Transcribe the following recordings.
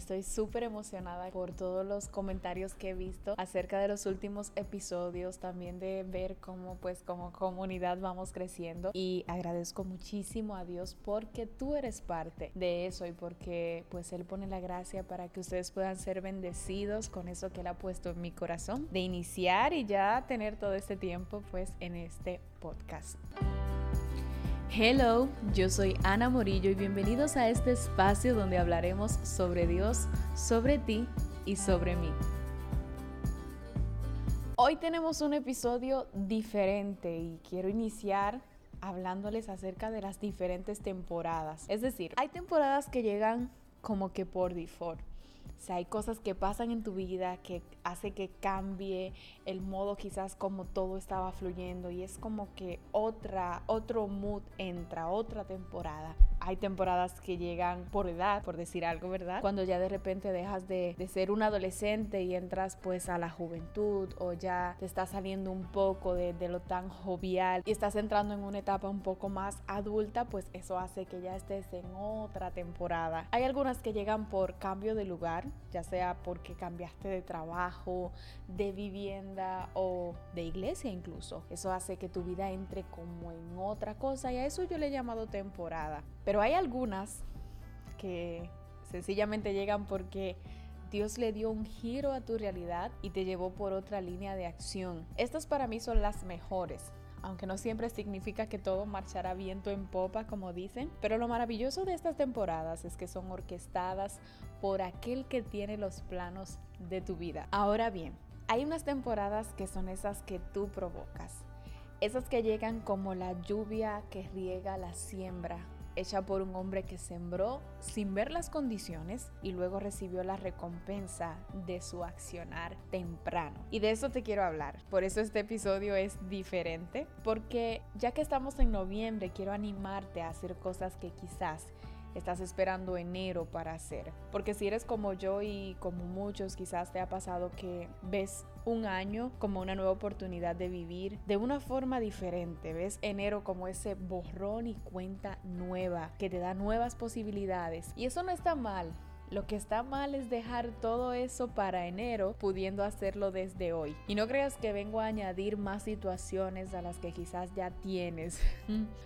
Estoy súper emocionada por todos los comentarios que he visto acerca de los últimos episodios, también de ver cómo pues como comunidad vamos creciendo y agradezco muchísimo a Dios porque tú eres parte de eso y porque pues Él pone la gracia para que ustedes puedan ser bendecidos con eso que Él ha puesto en mi corazón de iniciar y ya tener todo este tiempo pues en este podcast. Hello, yo soy Ana Morillo y bienvenidos a este espacio donde hablaremos sobre Dios, sobre ti y sobre mí. Hoy tenemos un episodio diferente y quiero iniciar hablándoles acerca de las diferentes temporadas. Es decir, hay temporadas que llegan como que por default. O sea, hay cosas que pasan en tu vida que hace que cambie el modo quizás como todo estaba fluyendo y es como que otra, otro mood entra, otra temporada. Hay temporadas que llegan por edad, por decir algo, ¿verdad? Cuando ya de repente dejas de, de ser un adolescente y entras pues a la juventud o ya te estás saliendo un poco de, de lo tan jovial y estás entrando en una etapa un poco más adulta, pues eso hace que ya estés en otra temporada. Hay algunas que llegan por cambio de lugar, ya sea porque cambiaste de trabajo, de vivienda o de iglesia incluso. Eso hace que tu vida entre como en otra cosa y a eso yo le he llamado temporada. Pero hay algunas que sencillamente llegan porque Dios le dio un giro a tu realidad y te llevó por otra línea de acción. Estas para mí son las mejores aunque no siempre significa que todo marchará viento en popa, como dicen. Pero lo maravilloso de estas temporadas es que son orquestadas por aquel que tiene los planos de tu vida. Ahora bien, hay unas temporadas que son esas que tú provocas. Esas que llegan como la lluvia que riega la siembra hecha por un hombre que sembró sin ver las condiciones y luego recibió la recompensa de su accionar temprano. Y de eso te quiero hablar. Por eso este episodio es diferente, porque ya que estamos en noviembre, quiero animarte a hacer cosas que quizás estás esperando enero para hacer. Porque si eres como yo y como muchos, quizás te ha pasado que ves un año como una nueva oportunidad de vivir de una forma diferente. Ves enero como ese borrón y cuenta nueva que te da nuevas posibilidades. Y eso no está mal. Lo que está mal es dejar todo eso para enero pudiendo hacerlo desde hoy. Y no creas que vengo a añadir más situaciones a las que quizás ya tienes.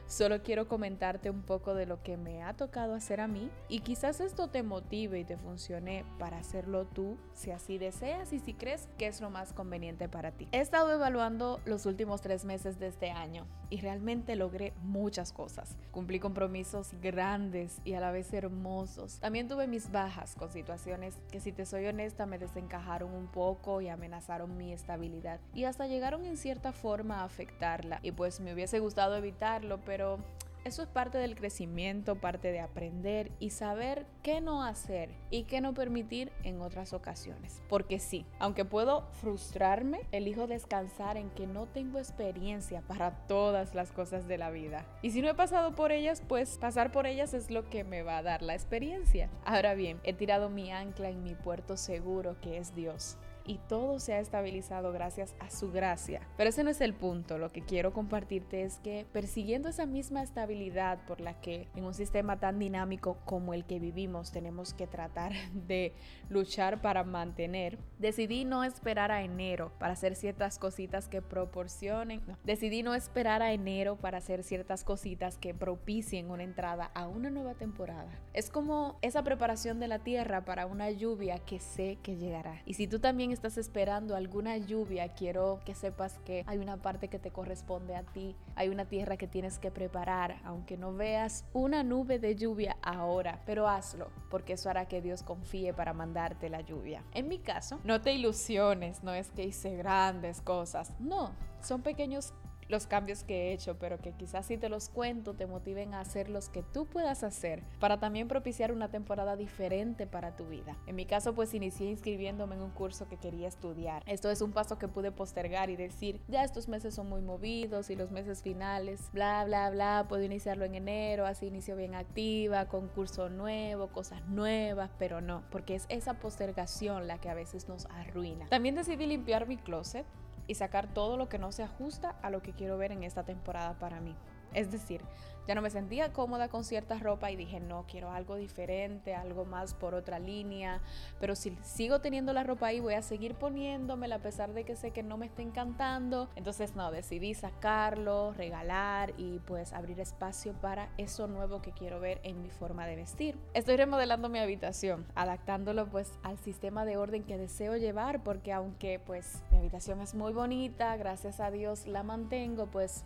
Solo quiero comentarte un poco de lo que me ha tocado hacer a mí y quizás esto te motive y te funcione para hacerlo tú si así deseas y si crees que es lo más conveniente para ti. He estado evaluando los últimos tres meses de este año y realmente logré muchas cosas. Cumplí compromisos grandes y a la vez hermosos. También tuve mis bajas con situaciones que si te soy honesta me desencajaron un poco y amenazaron mi estabilidad. Y hasta llegaron en cierta forma a afectarla. Y pues me hubiese gustado evitarlo pero eso es parte del crecimiento, parte de aprender y saber qué no hacer y qué no permitir en otras ocasiones. Porque sí, aunque puedo frustrarme, elijo descansar en que no tengo experiencia para todas las cosas de la vida. Y si no he pasado por ellas, pues pasar por ellas es lo que me va a dar la experiencia. Ahora bien, he tirado mi ancla en mi puerto seguro que es Dios y todo se ha estabilizado gracias a su gracia. Pero ese no es el punto. Lo que quiero compartirte es que persiguiendo esa misma estabilidad por la que en un sistema tan dinámico como el que vivimos tenemos que tratar de luchar para mantener, decidí no esperar a enero para hacer ciertas cositas que proporcionen. decidí no esperar a enero para hacer ciertas cositas que propicien una entrada a una nueva temporada. Es como esa preparación de la tierra para una lluvia que sé que llegará. Y si tú también estás esperando alguna lluvia, quiero que sepas que hay una parte que te corresponde a ti, hay una tierra que tienes que preparar, aunque no veas una nube de lluvia ahora, pero hazlo, porque eso hará que Dios confíe para mandarte la lluvia. En mi caso, no te ilusiones, no es que hice grandes cosas, no, son pequeños los cambios que he hecho, pero que quizás si te los cuento te motiven a hacer los que tú puedas hacer para también propiciar una temporada diferente para tu vida. En mi caso, pues inicié inscribiéndome en un curso que quería estudiar. Esto es un paso que pude postergar y decir, ya estos meses son muy movidos y los meses finales, bla, bla, bla, puedo iniciarlo en enero, así inicio bien activa, con curso nuevo, cosas nuevas, pero no, porque es esa postergación la que a veces nos arruina. También decidí limpiar mi closet y sacar todo lo que no se ajusta a lo que quiero ver en esta temporada para mí. Es decir, ya no me sentía cómoda con cierta ropa y dije, no, quiero algo diferente, algo más por otra línea. Pero si sigo teniendo la ropa ahí, voy a seguir poniéndomela a pesar de que sé que no me está encantando. Entonces, no, decidí sacarlo, regalar y pues abrir espacio para eso nuevo que quiero ver en mi forma de vestir. Estoy remodelando mi habitación, adaptándolo pues al sistema de orden que deseo llevar, porque aunque pues mi habitación es muy bonita, gracias a Dios la mantengo, pues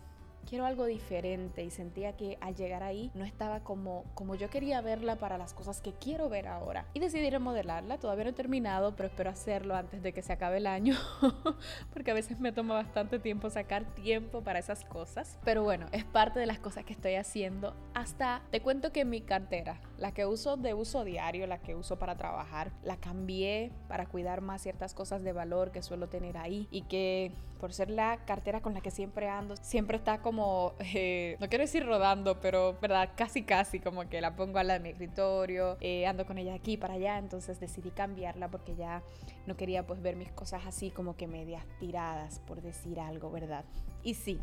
quiero algo diferente y sentía que al llegar ahí no estaba como, como yo quería verla para las cosas que quiero ver ahora. Y decidí remodelarla, todavía no he terminado, pero espero hacerlo antes de que se acabe el año, porque a veces me toma bastante tiempo sacar tiempo para esas cosas. Pero bueno, es parte de las cosas que estoy haciendo. Hasta te cuento que mi cartera, la que uso de uso diario, la que uso para trabajar, la cambié para cuidar más ciertas cosas de valor que suelo tener ahí y que por ser la cartera con la que siempre ando, siempre está como, eh, no quiero decir rodando, pero verdad, casi casi como que la pongo al lado de mi escritorio, eh, ando con ella aquí para allá, entonces decidí cambiarla porque ya no quería pues ver mis cosas así como que medias tiradas, por decir algo, ¿verdad? Y sí,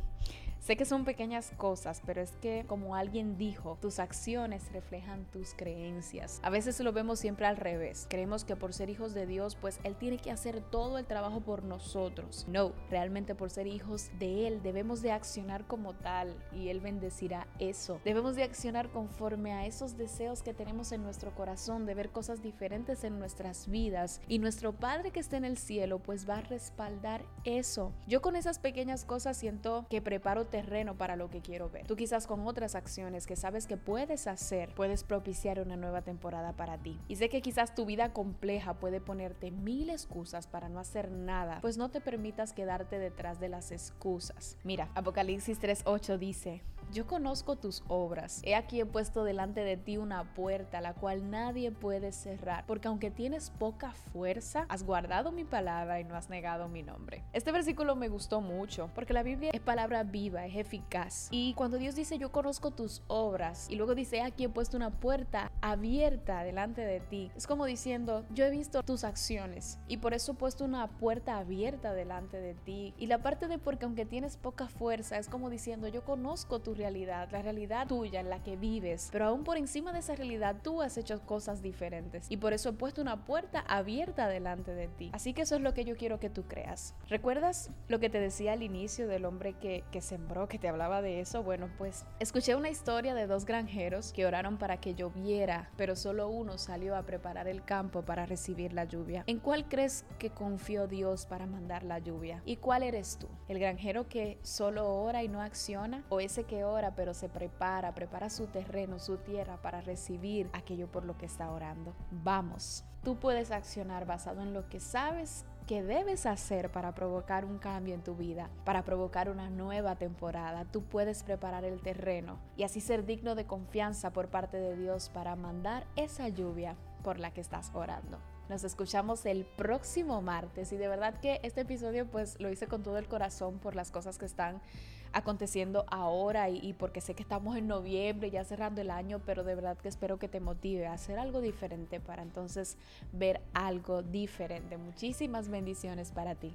Sé que son pequeñas cosas, pero es que como alguien dijo, tus acciones reflejan tus creencias. A veces lo vemos siempre al revés. Creemos que por ser hijos de Dios, pues Él tiene que hacer todo el trabajo por nosotros. No, realmente por ser hijos de Él debemos de accionar como tal y Él bendecirá eso. Debemos de accionar conforme a esos deseos que tenemos en nuestro corazón de ver cosas diferentes en nuestras vidas y nuestro Padre que está en el cielo pues va a respaldar eso. Yo con esas pequeñas cosas siento que preparo terreno para lo que quiero ver. Tú quizás con otras acciones que sabes que puedes hacer, puedes propiciar una nueva temporada para ti. Y sé que quizás tu vida compleja puede ponerte mil excusas para no hacer nada, pues no te permitas quedarte detrás de las excusas. Mira, Apocalipsis 3.8 dice, yo conozco tus obras. He aquí he puesto delante de ti una puerta, la cual nadie puede cerrar, porque aunque tienes poca fuerza, has guardado mi palabra y no has negado mi nombre. Este versículo me gustó mucho, porque la Biblia es palabra viva, es eficaz. Y cuando Dios dice yo conozco tus obras, y luego dice aquí he puesto una puerta abierta delante de ti, es como diciendo yo he visto tus acciones y por eso he puesto una puerta abierta delante de ti. Y la parte de porque aunque tienes poca fuerza, es como diciendo yo conozco tu realidad, la realidad tuya en la que vives, pero aún por encima de esa realidad tú has hecho cosas diferentes y por eso he puesto una puerta abierta delante de ti. Así que eso es lo que yo quiero que tú creas. ¿Recuerdas lo que te decía al inicio del hombre que, que sembró, que te hablaba de eso? Bueno, pues escuché una historia de dos granjeros que oraron para que lloviera, pero solo uno salió a preparar el campo para recibir la lluvia. ¿En cuál crees que confió Dios para mandar la lluvia? ¿Y cuál eres tú? ¿El granjero que solo ora y no acciona? ¿O ese que ora pero se prepara, prepara su terreno, su tierra para recibir aquello por lo que está orando. Vamos, tú puedes accionar basado en lo que sabes que debes hacer para provocar un cambio en tu vida, para provocar una nueva temporada. Tú puedes preparar el terreno y así ser digno de confianza por parte de Dios para mandar esa lluvia por la que estás orando. Nos escuchamos el próximo martes y de verdad que este episodio pues lo hice con todo el corazón por las cosas que están aconteciendo ahora y, porque sé que estamos en noviembre ya cerrando el año, pero de verdad que espero que te motive a hacer algo diferente para entonces ver algo diferente. Muchísimas bendiciones para ti.